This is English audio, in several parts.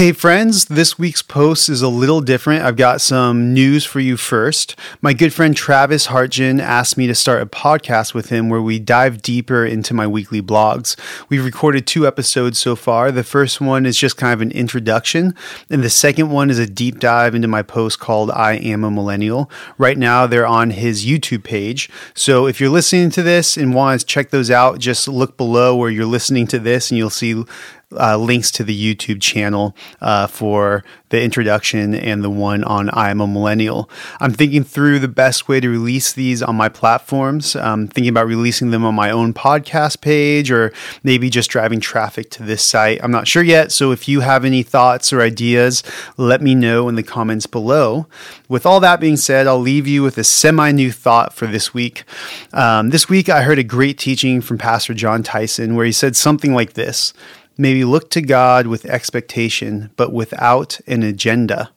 Hey, friends, this week's post is a little different. I've got some news for you first. My good friend Travis Hartgen asked me to start a podcast with him where we dive deeper into my weekly blogs. We've recorded two episodes so far. The first one is just kind of an introduction, and the second one is a deep dive into my post called I Am a Millennial. Right now, they're on his YouTube page. So if you're listening to this and want to check those out, just look below where you're listening to this and you'll see uh, links to the YouTube channel uh, for the introduction and the one on I am a millennial. I'm thinking through the best way to release these on my platforms. I'm thinking about releasing them on my own podcast page or maybe just driving traffic to this site. I'm not sure yet. So if you have any thoughts or ideas, let me know in the comments below. With all that being said, I'll leave you with a semi new thought for this week. Um, this week, I heard a great teaching from Pastor Jon Tyson where he said something like this maybe look to God with expectation, but without an agenda.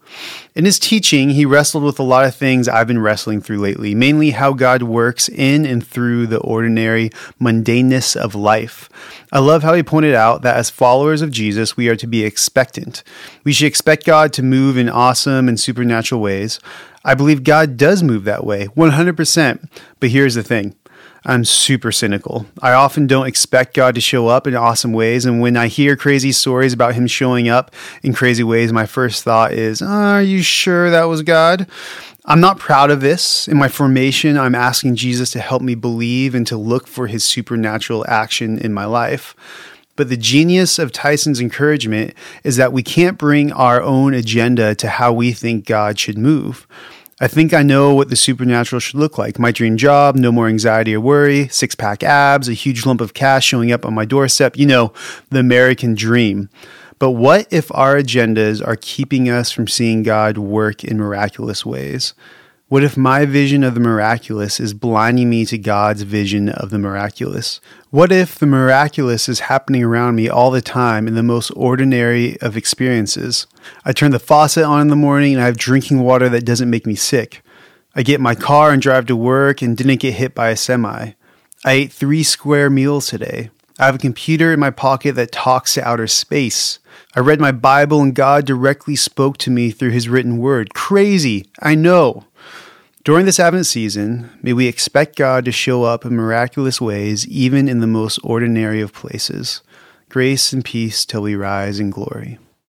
In his teaching, he wrestled with a lot of things I've been wrestling through lately, mainly how God works in and through the ordinary mundaneness of life. I love how he pointed out that as followers of Jesus, we are to be expectant. We should expect God to move in awesome and supernatural ways. I believe God does move that way, 100%. But here's the thing I'm super cynical. I often don't expect God to show up in awesome ways. And when I hear crazy stories about him showing up in crazy ways, my first thought is, Are you sure that was God? I'm not proud of this. In my formation, I'm asking Jesus to help me believe and to look for his supernatural action in my life. But the genius of Tyson's encouragement is that we can't bring our own agenda to how we think God should move. I think I know what the supernatural should look like. My dream job, no more anxiety or worry, six pack abs, a huge lump of cash showing up on my doorstep. You know, the American dream. But what if our agendas are keeping us from seeing God work in miraculous ways? What if my vision of the miraculous is blinding me to God's vision of the miraculous? What if the miraculous is happening around me all the time in the most ordinary of experiences? I turn the faucet on in the morning and I have drinking water that doesn't make me sick. I get my car and drive to work and didn't get hit by a semi. I ate three square meals today. I have a computer in my pocket that talks to outer space. I read my Bible and God directly spoke to me through his written word. Crazy, I know. During this Advent season, may we expect God to show up in miraculous ways, even in the most ordinary of places. Grace and peace till we rise in glory.